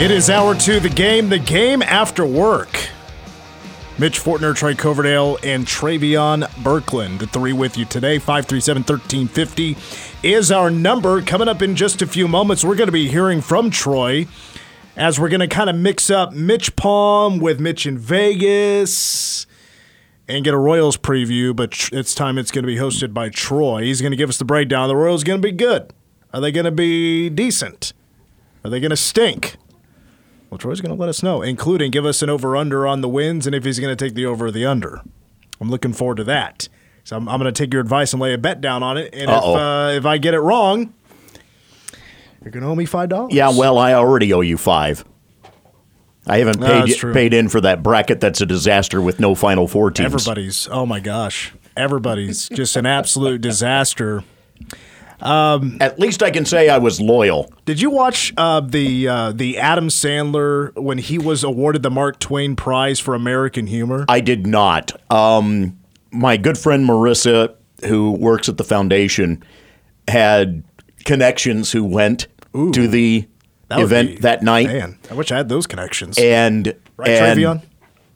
It is hour two, the game, the game after work. Mitch Fortner, Trey Coverdale, and Travion Berkland, the three with you today. 537 1350 is our number. Coming up in just a few moments, we're going to be hearing from Troy as we're going to kind of mix up Mitch Palm with Mitch in Vegas and get a Royals preview, but it's time it's going to be hosted by Troy. He's going to give us the breakdown. The Royals going to be good. Are they going to be decent? Are they going to stink? Well, Troy's going to let us know, including give us an over under on the wins and if he's going to take the over or the under. I'm looking forward to that. So I'm, I'm going to take your advice and lay a bet down on it. And if, uh, if I get it wrong, you're going to owe me $5. Yeah, well, I already owe you five. I haven't paid true. paid in for that bracket. That's a disaster with no Final Four teams. Everybody's, oh my gosh. Everybody's just an absolute disaster. Um, At least I can say I was loyal. Did you watch uh, the uh, the Adam Sandler when he was awarded the Mark Twain Prize for American Humor? I did not. Um, my good friend Marissa, who works at the foundation, had connections who went to the That event be- that night, Man, I wish I had those connections. and Right, and Travion?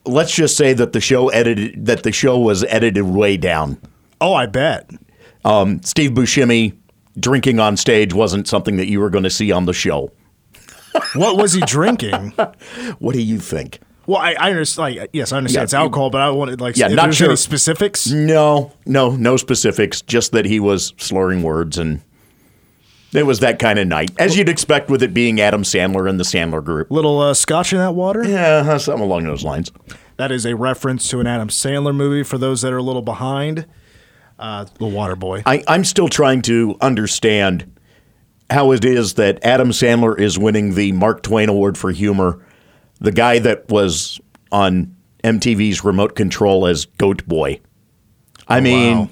let's just say that the show edited that the show was edited way down. oh, I bet. Um, Steve Buscemi drinking on stage wasn't something that you were going to see on the show. What was he drinking? What do you think? Well, I, I understand. Like, yes, I understand Yeah, it's alcohol, but I wanted like, Yeah, not sure. any specifics. No, no, no specifics. Just that he was slurring words, and it was that kind of night, as you'd expect with it being Adam Sandler and the Sandler Group. Little uh, scotch in that water. Yeah, something along those lines. That is a reference to an Adam Sandler movie. For those that are a little behind, uh, The Water Boy. I, I'm still trying to understand how it is that Adam Sandler is winning the Mark Twain Award for humor, the guy that was on MTV's remote control as Goat Boy. I mean,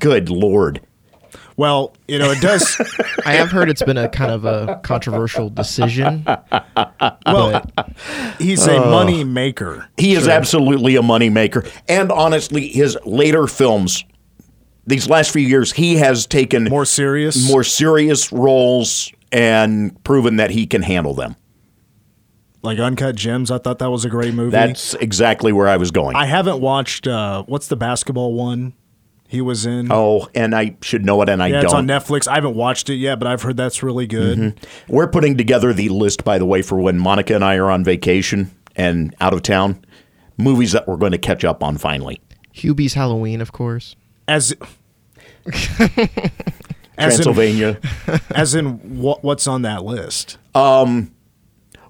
good lord. Well, you know, it does. I have heard it's been a kind of a controversial decision. well, he's a Oh. money maker. He is absolutely a money maker. And honestly, his later films, these last few years, he has taken more serious, more serious roles and proven that he can handle them. Like Uncut Gems, I thought that was a great movie. That's exactly where I was going. I haven't watched. Uh, what's the basketball one? He was in. oh, and I should know it, and I yeah, don't. it's on Netflix. I haven't watched it yet, but I've heard that's really good. Mhm. We're putting together the list, by the way, for when Monica and I are on vacation and out of town. Movies that we're going to catch up on finally. Hubie's Halloween, of course. As Transylvania. In, as in, what, what's on that list? Um,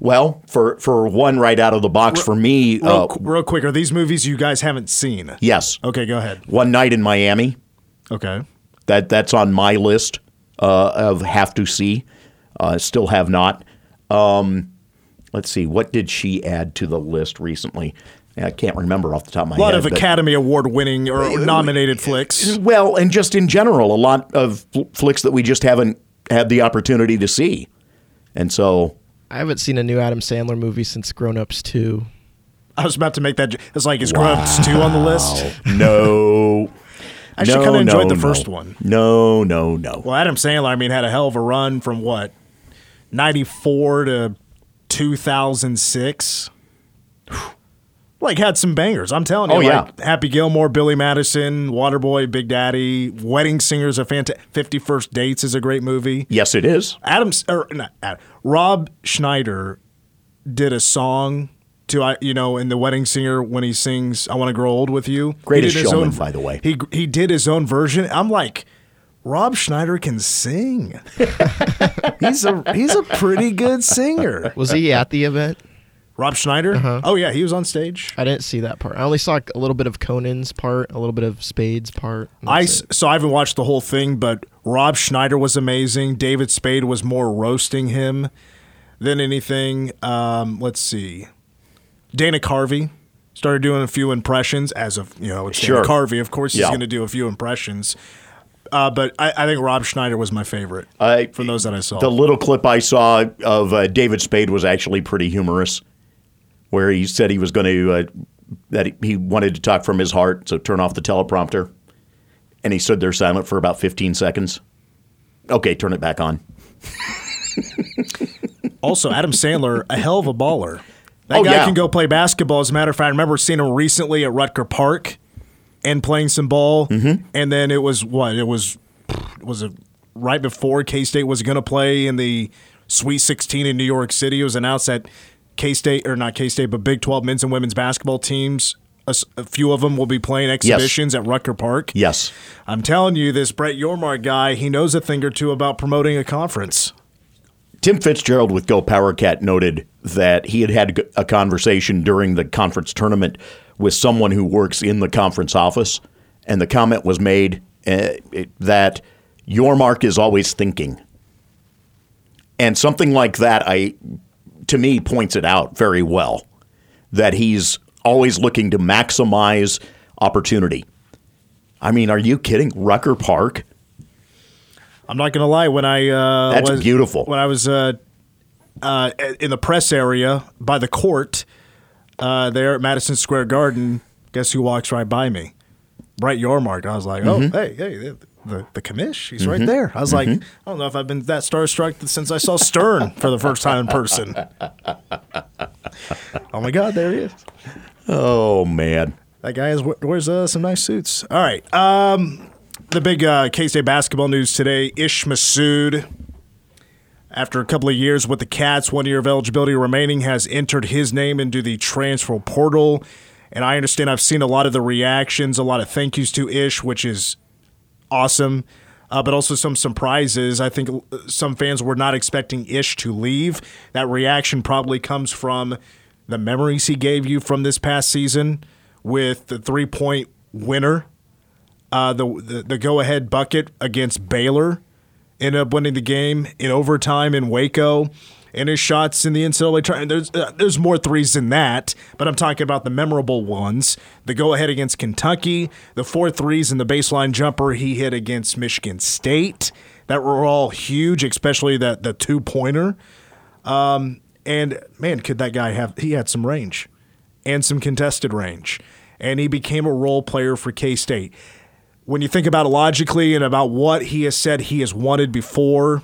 well, for for one right out of the box for me, Real, uh, real quick, are these movies you guys haven't seen? yes. Okay, go ahead. One Night in Miami. Okay. That that's on my list uh, of have to see. Uh, still have not. Um, let's see. What did she add to the list recently? I can't remember off the top of my head. A lot head. of Academy Award winning or nominated flicks. Well, and just in general, a lot of fl- flicks that we just haven't had the opportunity to see. And so, I haven't seen a new Adam Sandler movie since Grown Ups 2. I was about to make that. It's like, is Grown Ups 2 on the list? no. I actually no, kinda enjoyed no, the first no. one. No, no, no. Well, Adam Sandler, I mean, had a hell of a run from what, 94 to 2006. Like, had some bangers. I'm telling you. Oh, yeah. like Happy Gilmore, Billy Madison, Waterboy, Big Daddy, Wedding Singers, a fantastic. 50 First Dates is a great movie. Yes, it is. Adams, or not, Ad- Rob Schneider did a song to I, you know, in the Wedding Singer when he sings "I Want to Grow Old with You." He Greatest Showman, own- by the way. He he did his own version. I'm like, Rob Schneider can sing. he's a he's a pretty good singer. Was he at the event? Rob Schneider? Uh-huh. Oh yeah, he was on stage. I didn't see that part. I only saw a little bit of Conan's part, a little bit of Spade's part. I that's s- so I haven't watched the whole thing, but Rob Schneider was amazing. David Spade was more roasting him than anything. Um, let's see, Dana Carvey started doing a few impressions as of you know it's Sure. Dana Carvey. Of course, he's Yeah. going to do a few impressions. Uh, but I, I think Rob Schneider was my favorite I- from those that I saw. The little clip I saw of uh, David Spade was actually pretty humorous, where he said he was going to uh, that he- wanted to talk from his heart, so turn off the teleprompter, and he stood there silent for about 15 seconds. Okay, turn it back on. Also, Adam Sandler, a hell of a baller. That Oh, guy yeah. can go play basketball. As a matter of fact, I remember seeing him recently at Rucker Park and playing some ball. Mm-hmm. And then it was what? It was was it right before K State was going to play in the Sweet 16 in New York City. It was announced that K State or not K State, but Big 12 men's and women's basketball teams. a few of them will be playing exhibitions at Rucker Park. Yes. I'm telling you, this Brett Yormark guy, he knows a thing or two about promoting a conference. Tim Fitzgerald with Go Power Cat noted that he had had a conversation during the conference tournament with someone who works in the conference office, and the comment was made uh, that Yormark is always thinking, and something like that, I to me points it out very well that he's always looking to maximize opportunity. I mean, are you kidding? Rucker Park. I'm not gonna lie. When I uh, That's was, beautiful. When I was uh, uh, in the press area by the court uh, there at Madison Square Garden, guess who walks right by me? Brett Yormark. I was like, oh, Mm-hmm. hey, hey, the the, commish, he's right there. I was like, I don't know if I've been that starstruck since I saw Stern for the first time in person. oh my God, there he is. Oh man. That guy is, wears uh, some nice suits. All right. Um, the big uh, K State basketball news today Ish Massoud, after a couple of years with the Cats, one year of eligibility remaining, has entered his name into the transfer portal. And I understand I've seen a lot of the reactions, a lot of thank yous to Ish, which is awesome. Uh, but also some surprises. I think uh, some fans were not expecting Ish to leave. That reaction probably comes from the memories he gave you from this past season with the three point winner, uh, the, the, the go ahead bucket against Baylor, ended up winning the game in overtime in Waco. And his shots in the NCAA tournament. There's uh, there's more threes than that, but I'm talking about the memorable ones. The go ahead against Kentucky, the four threes and the baseline jumper he hit against Michigan State that were all huge, especially that the two pointer. Um, and man, could that guy have? He had some range, and some contested range, and he became a role player for K State. When you think about it logically and about what he has said he has wanted before,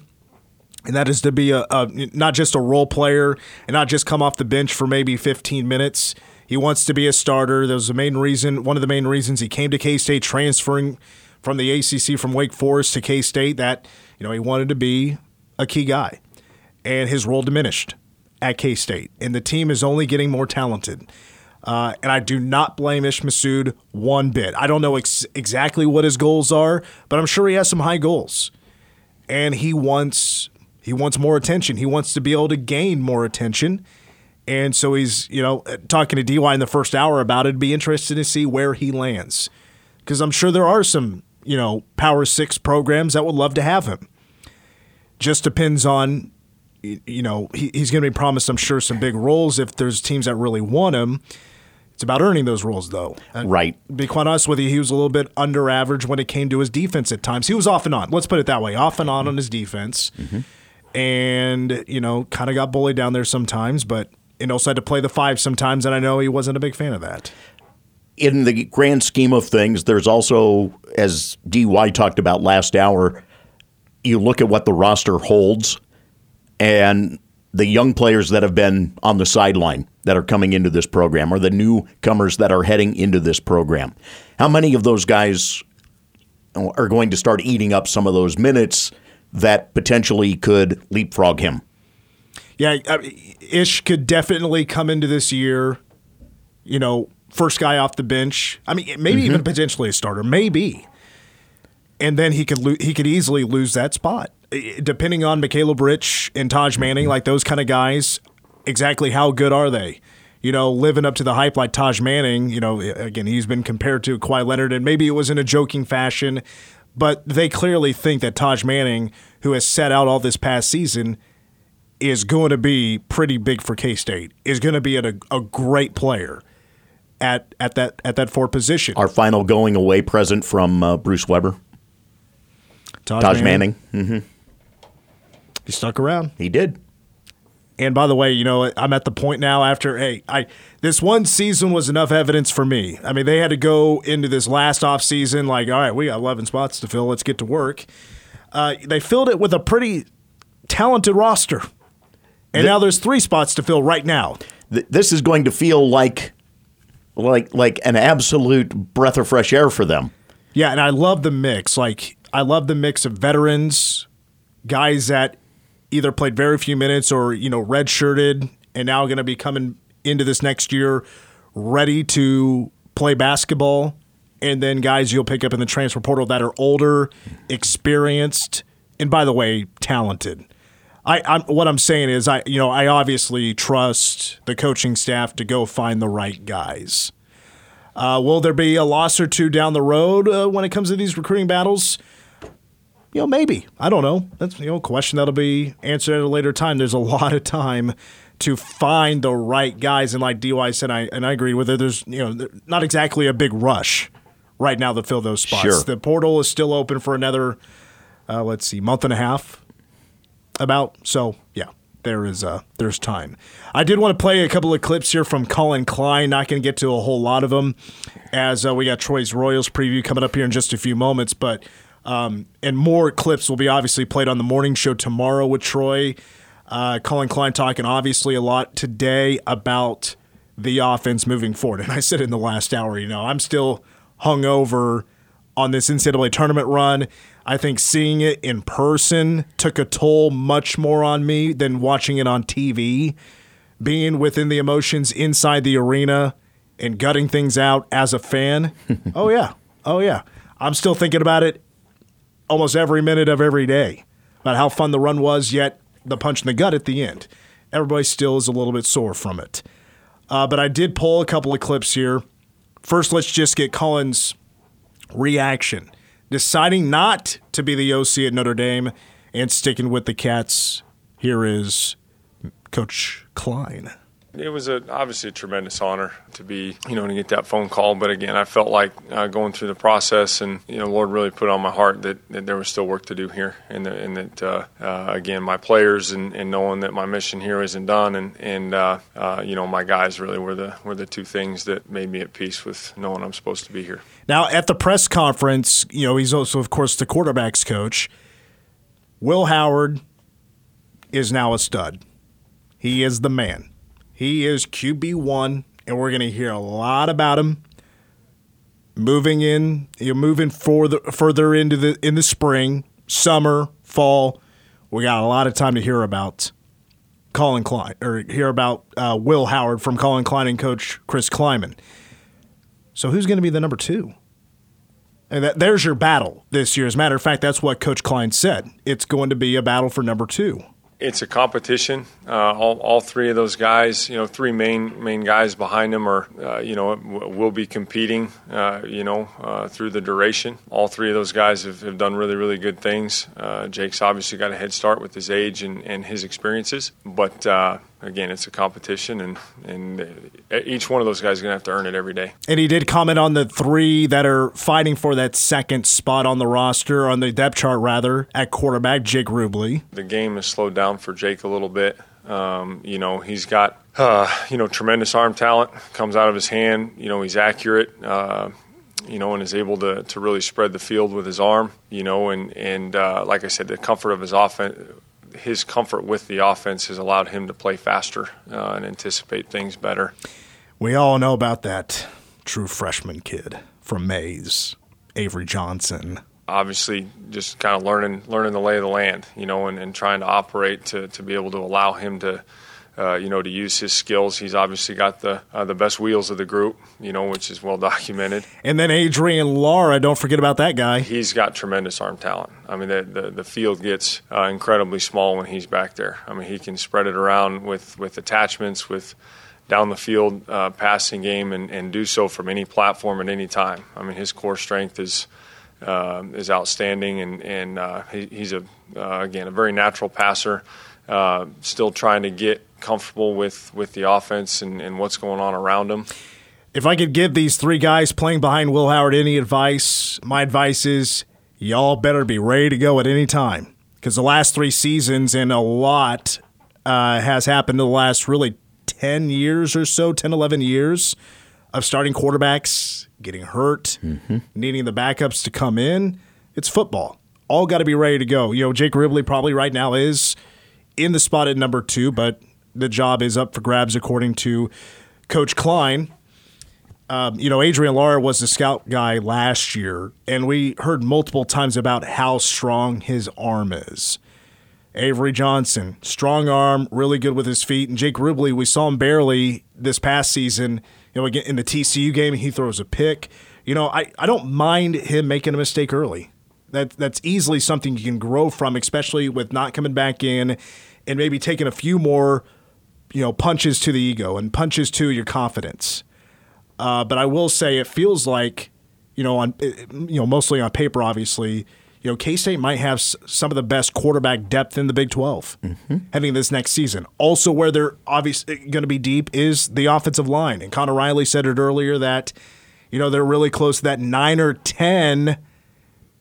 and that is to be a, a not just a role player and not just come off the bench for maybe 15 minutes. He wants to be a starter. That was the main reason, one of the main reasons he came to K State, transferring from the ACC from Wake Forest to K State. That you know he wanted to be a key guy, and his role diminished at K State, and the team is only getting more talented. Uh, and I do not blame Ish Massoud one bit. I don't know ex- exactly what his goals are, but I'm sure he has some high goals and he wants he wants more attention. He wants to be able to gain more attention. And so he's, you know, uh, talking to DY in the first hour about it. Be interested to see where he lands. Because I'm sure there are some, you know, Power Six programs that would love to have him. Just depends on, you know, he, he's going to be promised, I'm sure, some big roles if there's teams that really want him. It's about earning those roles, though. And Right. be quite honest with you, he was a little bit under average when it came to his defense at times. He was off and on. Let's put it that way, off and on on his defense, mm-hmm. And you know, kind of got bullied down there sometimes. But and also had to play the five sometimes, and I know he wasn't a big fan of that. in the grand scheme of things, there's also, as DY talked about last hour, you look at what the roster holds and the young players that have been on the sideline that are coming into this program or the newcomers that are heading into this program. How many of those guys are going to start eating up some of those minutes that potentially could leapfrog him? Yeah, Ish could definitely come into this year, you know, first guy off the bench. I mean, maybe mm-hmm. even potentially a starter, maybe. And then he could lo- he could easily lose that spot, depending on Caleb Rich and Taj Manning, mm-hmm. like those kind of guys. Exactly how good are they? You know, living up to the hype like Taj Manning. You know, again, he's been compared to Kawhi Leonard, and maybe it was in a joking fashion, but they clearly think that Taj Manning, who has set out all this past season, is going to be pretty big for K State. Is going to be a, a great player at at that at that four position. Our final going away present from uh, Bruce Weber, Taj Manning. hmm He stuck around. He did. And by the way, you know, I'm at the point now after hey, I this one season was enough evidence for me. I mean, they had to go into this last off season like, all right, we got 11 spots to fill. Let's get to work. Uh, they filled it with a pretty talented roster, and now there's three spots to fill right now. Th- this is going to feel like like like an absolute breath of fresh air for them. Yeah, and I love the mix. Like I love the mix of veterans, guys that either played very few minutes or you know redshirted, and now going to be coming into this next year ready to play basketball, and then guys you'll pick up in the transfer portal that are older, experienced, and by the way, talented. I, I'm, what I'm saying is, I you know I obviously trust the coaching staff to go find the right guys. Uh, will there be a loss or two down the road uh, when it comes to these recruiting battles? You know, maybe. I don't know. That's you know a question that'll be answered at a later time. There's a lot of time to find the right guys, and like DY said, I and I agree with it. There's you know not exactly a big rush right now to fill those spots. Sure. The portal is still open for another, uh, let's see, month and a half about. So yeah, there is uh there's time. I did want to play a couple of clips here from Collin Klein. Not going to get to a whole lot of them, as uh, we got Troy's Royals preview coming up here in just a few moments. But um, and more clips will be obviously played on the morning show tomorrow with Troy. Uh, Collin Klein talking obviously a lot today about the offense moving forward. And I said in the last hour, you know, I'm still hungover on this NCAA tournament run. I think seeing it in person took a toll much more on me than watching it on TV. Being within the emotions inside the arena and gutting things out as a fan. oh, yeah. Oh, yeah. I'm still thinking about it almost every minute of every day about how fun the run was, yet the punch in the gut at the end. Everybody still is a little bit sore from it. Uh, but I did pull a couple of clips here. First, let's just get Collin's reaction. Deciding not to be the OC at Notre Dame and sticking with the Cats. Here is Coach Klein. It was a, obviously a tremendous honor to be, you know, to get that phone call. But again, I felt like uh, going through the process, and you know, Lord really put on my heart that, that there was still work to do here, and, that- and that uh, uh, again, my players and, and knowing that my mission here isn't done, and and uh, uh, you know, my guys really were the were the two things that made me at peace with knowing I'm supposed to be here. Now, at the press conference, you know, he's also, of course, the quarterback's coach. Will Howard is now a stud. He is the man. He is QB1, and we're going to hear a lot about him moving in, you know, moving further, further into the in the spring, summer, fall. We got a lot of time to hear about Collin Klein, or hear about uh, Will Howard from Collin Klein and Coach Chris Klieman. So who's going to be the number two? And that, there's your battle this year. As a matter of fact, that's what Coach Klein said. It's going to be a battle for number two. It's a competition. Uh, all, all three of those guys, you know, three main main guys behind them are, uh, you know, will be competing, uh, you know, uh, through the duration. All three of those guys have, have done really, really good things. Uh, Jake's obviously got a head start with his age and, and his experiences, but. Uh, again, it's a competition, and and each one of those guys is going to have to earn it every day. And he did comment on the three that are fighting for that second spot on the roster, on the depth chart rather, at quarterback, Jake Rubley. The game has slowed down for Jake a little bit. Um, you know, he's got uh, you know tremendous arm talent comes out of his hand. You know, he's accurate. Uh, you know, and is able to, to really spread the field with his arm, you know, and, and uh, like I said, the comfort of his offense, his comfort with the offense has allowed him to play faster uh, and anticipate things better. We all know about that true freshman kid from Maize, Avery Johnson. Obviously, just kind of learning learning the lay of the land, you know, and, and trying to operate to, to be able to allow him to uh, you know, to use his skills. He's obviously got the uh, the best wheels of the group, you know, which is well documented. And then Adrian Lara, don't forget about that guy. He's got tremendous arm talent. I mean, the the, the field gets uh, incredibly small when he's back there. I mean, he can spread it around with with attachments, with down the field uh, passing game, and, and do so from any platform at any time. I mean, his core strength is. Uh, is outstanding, and and uh, he, he's a again a very natural passer. still trying to get comfortable with, with the offense and, and what's going on around him. If I could give these three guys playing behind Will Howard any advice, my advice is y'all better be ready to go at any time because the last three seasons and a lot uh, has happened in the last really 10 years or so, 10, 11 years of starting quarterbacks getting hurt, mm-hmm. needing the backups to come in. It's football. All got to be ready to go. You know, Jake Rubley probably right now is in the spot at number two, but the job is up for grabs, according to Coach Klein. Um, you know, Adrian Lara was the scout guy last year, and we heard multiple times about how strong his arm is. Avery Johnson, strong arm, really good with his feet. And Jake Rubley, we saw him barely this past season. You know, again in the TCU game, he throws a pick. You know, I, I don't mind him making a mistake early. That that's easily something you can grow from, especially with not coming back in and maybe taking a few more you know punches to the ego and punches to your confidence. Uh, but I will say it feels like you know on you know mostly on paper, obviously. You know, K State might have some of the best quarterback depth in the Big 12 mm-hmm. heading this next season. Also, where they're obviously going to be deep is the offensive line. And Conor Riley said it earlier that, you know, they're really close to that nine or 10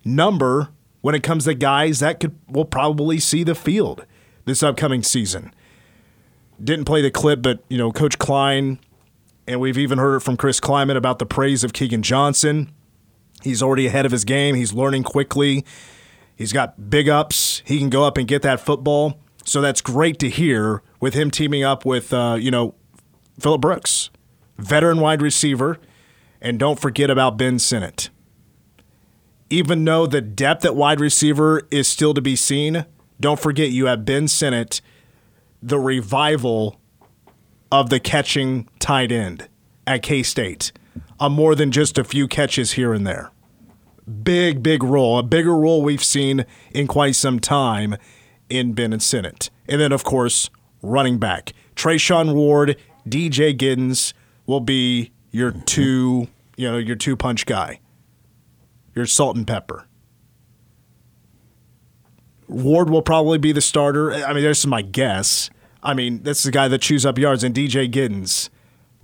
number when it comes to guys that could will probably see the field this upcoming season didn't play the clip, but you know, Coach Klein, and we've even heard it from Chris Klieman about the praise of Keegan Johnson. He's already ahead of his game. He's learning quickly. He's got big ups. He can go up and get that football. So that's great to hear with him teaming up with, uh, you know, Phillip Brooks, veteran wide receiver. And don't forget about Ben Sinnott. Even though the depth at wide receiver is still to be seen, don't forget you have Ben Sinnott the revival of the catching tight end at K State on more than just a few catches here and there. Big, big role, a bigger role we've seen in quite some time in Ben and Sinnott. And then, of course, running back. Treshaun Ward, DJ Giddens will be your two, you know, your two punch guy, your salt and pepper. Ward will probably be the starter. I mean, this is my guess. I mean, this is the guy that chews up yards. And DJ Giddens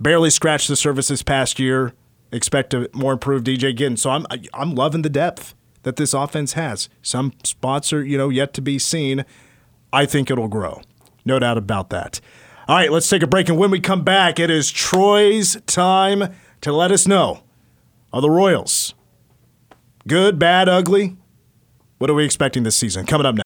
barely scratched the surface this past year. Expect a more improved DJ Giddens. So I'm I'm loving the depth that this offense has. Some spots are you know yet to be seen. I think it'll grow, no doubt about that. All right, let's take a break, and when we come back, it is Troy's time to let us know are the Royals good, bad, ugly? What are we expecting this season? Coming up next.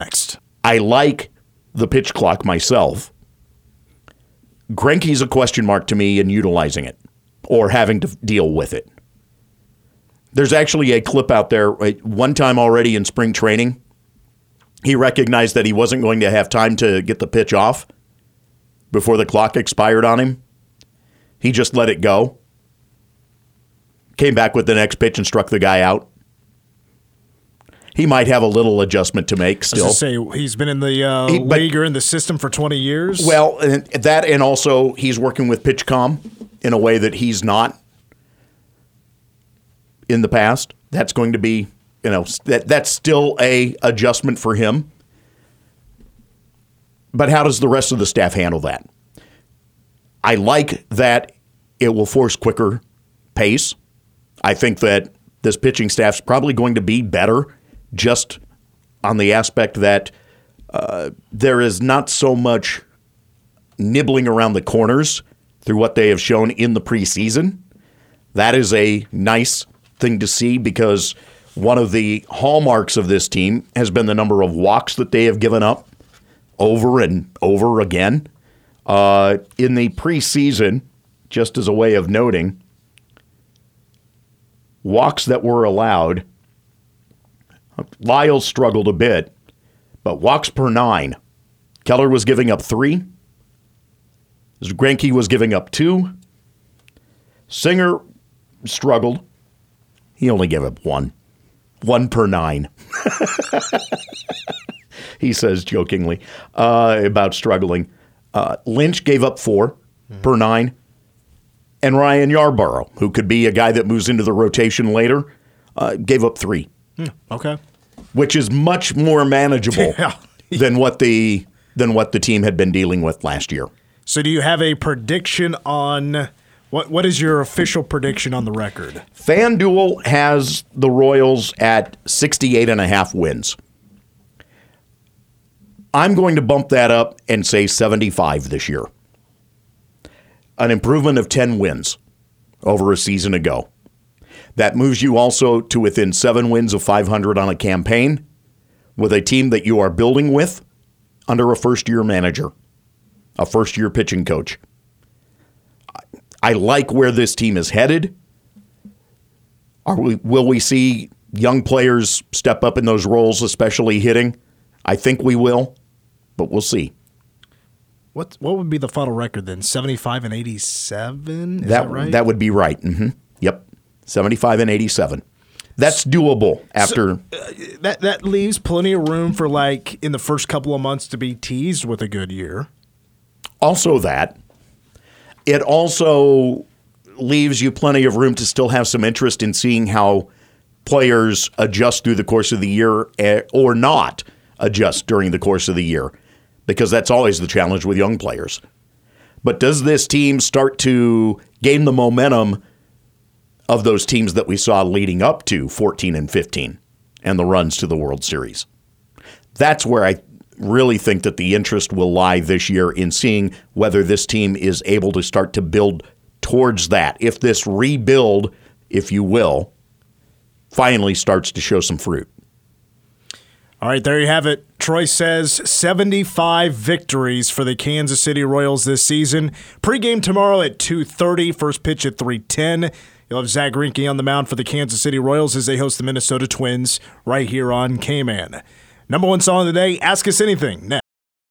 Next. I like the pitch clock myself. Greinke's a question mark to me in utilizing it or having to deal with it. There's actually a clip out there uh, one time already in spring training. He recognized that he wasn't going to have time to get the pitch off before the clock expired on him. He just let it go. Came back with the next pitch and struck the guy out. He might have a little adjustment to make still. say he's been in the uh, He- but- league or in the system for 20 years. Well, and that and also he's working with PitchCom in a way that he's not in the past. That's going to be, you know, that that's still a adjustment for him. But how does the rest of the staff handle that? I like that it will force quicker pace. I think that this pitching staff's probably going to be better just on the aspect that uh, there is not so much nibbling around the corners through what they have shown in the preseason. That is a nice thing to see because one of the hallmarks of this team has been the number of walks that they have given up over and over again. Uh, in the preseason, just as a way of noting, walks that were allowed, Lyles struggled a bit, but walks per nine. Keller was giving up three. Greinke was giving up two. Singer struggled. He only gave up one. One per nine. he says jokingly uh, about struggling. Uh, Lynch gave up 4 per nine. And Ryan Yarbrough, who could be a guy that moves into the rotation later, uh, gave up three Hmm, okay. which is much more manageable Yeah. than what the than what the team had been dealing with last year. So do you have a prediction on what what is your official prediction on the record? FanDuel has the Royals at 68 and a half wins. I'm going to bump that up and say 75 this year. An improvement of 10 wins over a season ago. That moves you also to within seven wins of 500 on a campaign with a team that you are building with under a first year manager, a first year pitching coach. I like where this team is headed. Are we, will we see young players step up in those roles, especially hitting? I think we will, but we'll see. What what would be the final record then? 75 and 87? That, that right? that would be right. hmm Yep, seventy-five and eighty-seven. That's doable after. that that leaves plenty of room for like in the first couple of months to be teased with a good year. also, that it also leaves you plenty of room to still have some interest in seeing how players adjust through the course of the year eh, or not adjust during the course of the year, because that's always the challenge with young players. But does this team start to gain the momentum of those teams that we saw leading up to 14 and 15 and the runs to the World Series? That's where I really think that the interest will lie this year in seeing whether this team is able to start to build towards that. If this rebuild, if you will, finally starts to show some fruit. All right, there you have it. Troy says 75 victories for the Kansas City Royals this season. Pre-game tomorrow at 2:30, first pitch at 3:10. You'll have Zach Greinke on the mound for the Kansas City Royals as they host the Minnesota Twins right here on K-Man. Number one song of the day, Ask Us Anything. Next.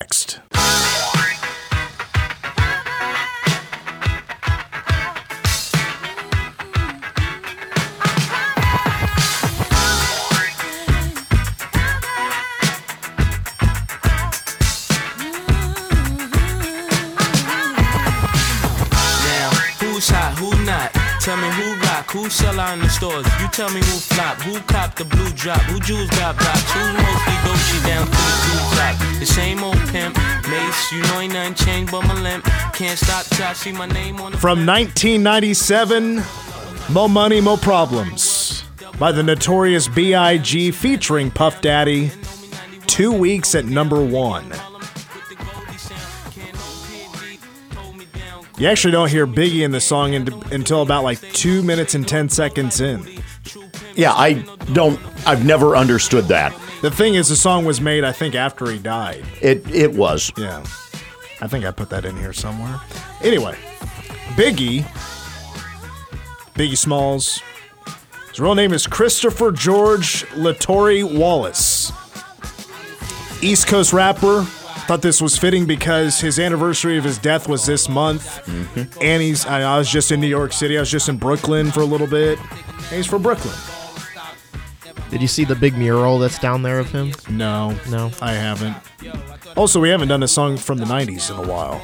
Next. Who sell out in the stores. You tell me who flop, who cop the blue drop, who jewels got blocks, who's mostly Dolce down to the blue top. The same old pimp, Mase, you know ain't nothing changed but my limp. Can't stop till I see my name on the From 1997, Mo Money, Mo Problems by the notorious B.I.G. featuring Puff Daddy. Two weeks at number one. You actually don't hear Biggie in the song in- until about like two minutes and 10 seconds in. Yeah, I don't, I've never understood that. The thing is, the song was made, I think, after he died. It, it was. Yeah. I think I put that in here somewhere. Anyway, Biggie, Biggie Smalls, his real name is Christopher George Latore Wallace. East Coast rapper. Thought this was fitting because his anniversary of his death was this month. Mm-hmm. And he's, I, I was just in New York City. I was just in Brooklyn for a little bit. And he's from Brooklyn. Did you see the big mural that's down there of him? No. No. I haven't. Also, we haven't done a song from the 90s in a while.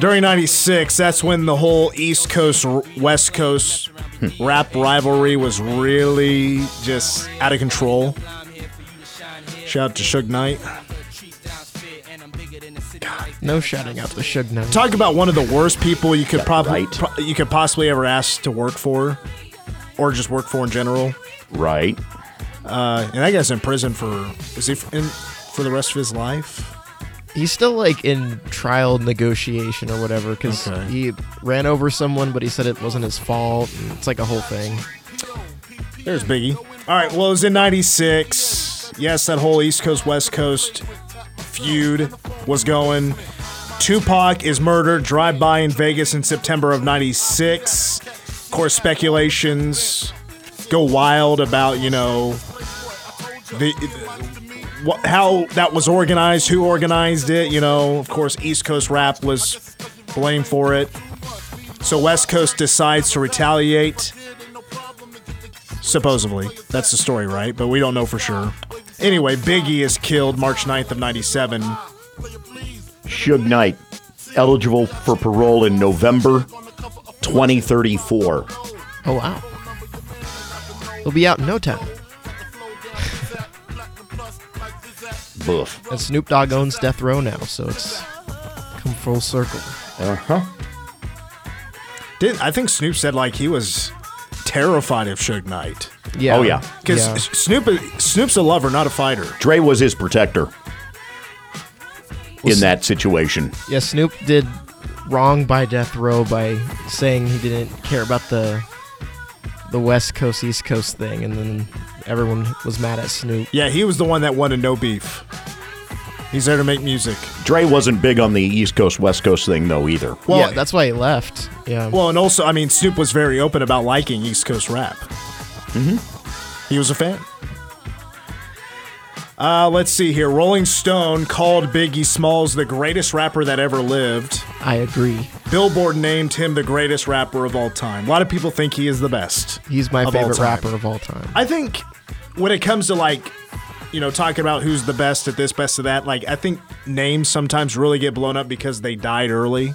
During 96, that's when the whole East Coast, West Coast hmm. rap rivalry was really just out of control. Shout out to Suge Knight. No shouting out to Suge Knight. Talk about one of the worst people you could probably pro- you could possibly ever ask to work for, or just work for in general. Right. Uh, and that guy's in prison for is he in for the rest of his life? He's still like in trial negotiation or whatever because Okay. he ran over someone, but he said it wasn't his fault. It's like a whole thing. There's Biggie. All right, well, it was in 96. Yes, that whole East Coast, West Coast feud was going. Tupac is murdered, drive by in Vegas in September of 96. Of course, speculations go wild about, you know, the. What, how that was organized, who organized it, you know. Of course, East Coast rap was blamed for it. So West Coast decides to retaliate. Supposedly. That's the story, right? But we don't know for sure. Anyway, Biggie is killed March 9th of 97. Suge Knight, eligible for parole in November 2034. Oh wow. He'll be out in no time. Boof. And Snoop Dogg owns Death Row now, so it's come full circle. Uh huh. Did I think Snoop said like he was terrified of Suge Knight. Yeah. Oh, yeah. Because Yeah. Snoop Snoop's a lover, not a fighter. Dre was his protector in that situation. Yeah, Snoop did wrong by Death Row by saying he didn't care about the the West Coast East Coast thing, and then everyone was mad at Snoop. Yeah, he was the one that wanted no beef. He's there to make music. Dre wasn't big on the East Coast West Coast thing though either. Well, yeah, that's why he left. Yeah. Well, and also, I mean, Snoop was very open about liking East Coast rap. Mm-hmm. He was a fan. Uh, let's see here. Rolling Stone called Biggie Smalls the greatest rapper that ever lived. I agree. Billboard named him the greatest rapper of all time. A lot of people think he is the best. He's my of all favorite time. rapper of all time. I think when it comes to like you know, talking about who's the best at this, best at that. Like, I think names sometimes really get blown up because they died early.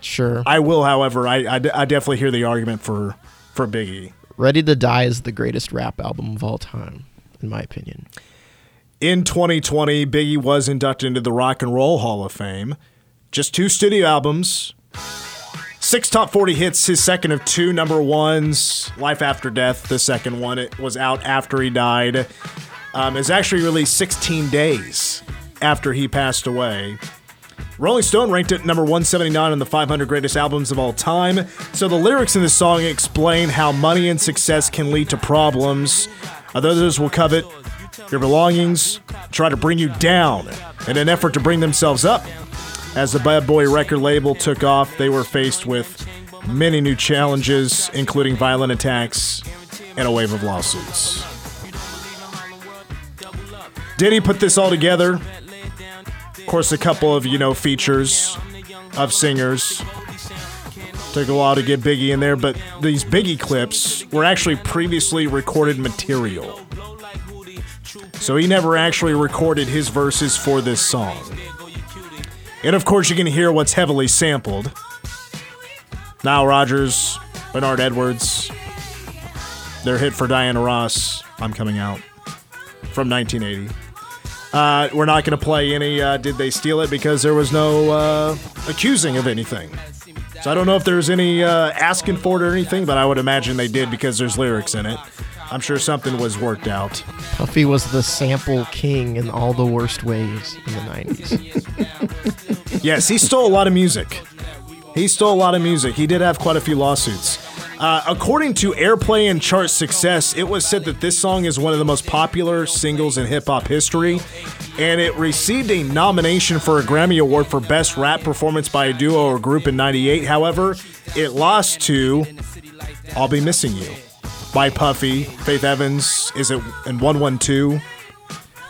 Sure. I will, however, I, I, I definitely hear the argument for for Biggie. Ready to Die is the greatest rap album of all time, in my opinion. In 2020, Biggie was inducted into the Rock and Roll Hall of Fame. Just two studio albums, six top 40 hits, his second of two number ones. Life After Death, the second one, it was out after he died. Um, it was actually released 16 days after he passed away. Rolling Stone ranked it number 179 on the 500 greatest albums of all time. So the lyrics in this song explain how money and success can lead to problems. Others will covet your belongings, try to bring you down in an effort to bring themselves up. As the Bad Boy record label took off, they were faced with many new challenges, including violent attacks and a wave of lawsuits. Diddy put this all together. Of course, a couple of, you know, features of singers. Took a while to get Biggie in there, but these Biggie clips were actually previously recorded material. So he never actually recorded his verses for this song. And of course, you can hear what's heavily sampled. Nile Rodgers, Bernard Edwards, their hit for Diana Ross, I'm Coming Out, from 1980. Uh, we're not going to play any uh, Did They Steal It because there was no uh, accusing of anything. So I don't know if there's any uh, asking for it or anything, but I would imagine they did because there's lyrics in it. I'm sure something was worked out. Puffy was the sample king in all the worst ways in the 90s. yes, he stole a lot of music. He stole a lot of music. He did have quite a few lawsuits. Uh, according to Airplay and chart success, it was said that this song is one of the most popular singles in hip hop history, and it received a nomination for a Grammy Award for Best Rap Performance by a Duo or Group in '98. However, it lost to "I'll Be Missing You" by Puffy. Faith Evans is it in 112,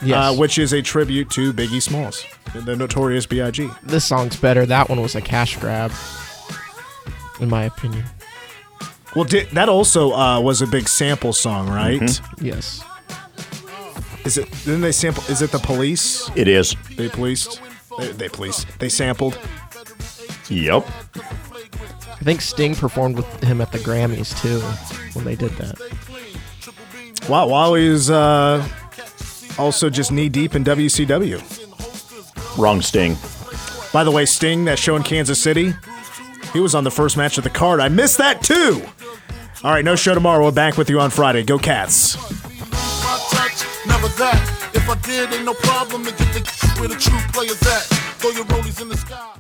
Yes. uh, which is a tribute to Biggie Smalls, the Notorious B.I.G. This song's better. That one was a cash grab, in my opinion. Well, did, that also uh, was a big sample song, right? Mhm. Yes. Is it? Didn't they sample? Is it the police? It is. They policed. They, they policed. They sampled. Yep. I think Sting performed with him at the Grammys too when they did that. Wow, while he uh, also just knee deep in WCW. Wrong Sting. By the way, Sting, that show in Kansas City, he was on the first match of the card. I missed that too. All right, no show tomorrow. We're back with you on Friday. Go Cats. If I did, ain't no problem to get the where the true players at. Throw your rollies in the sky.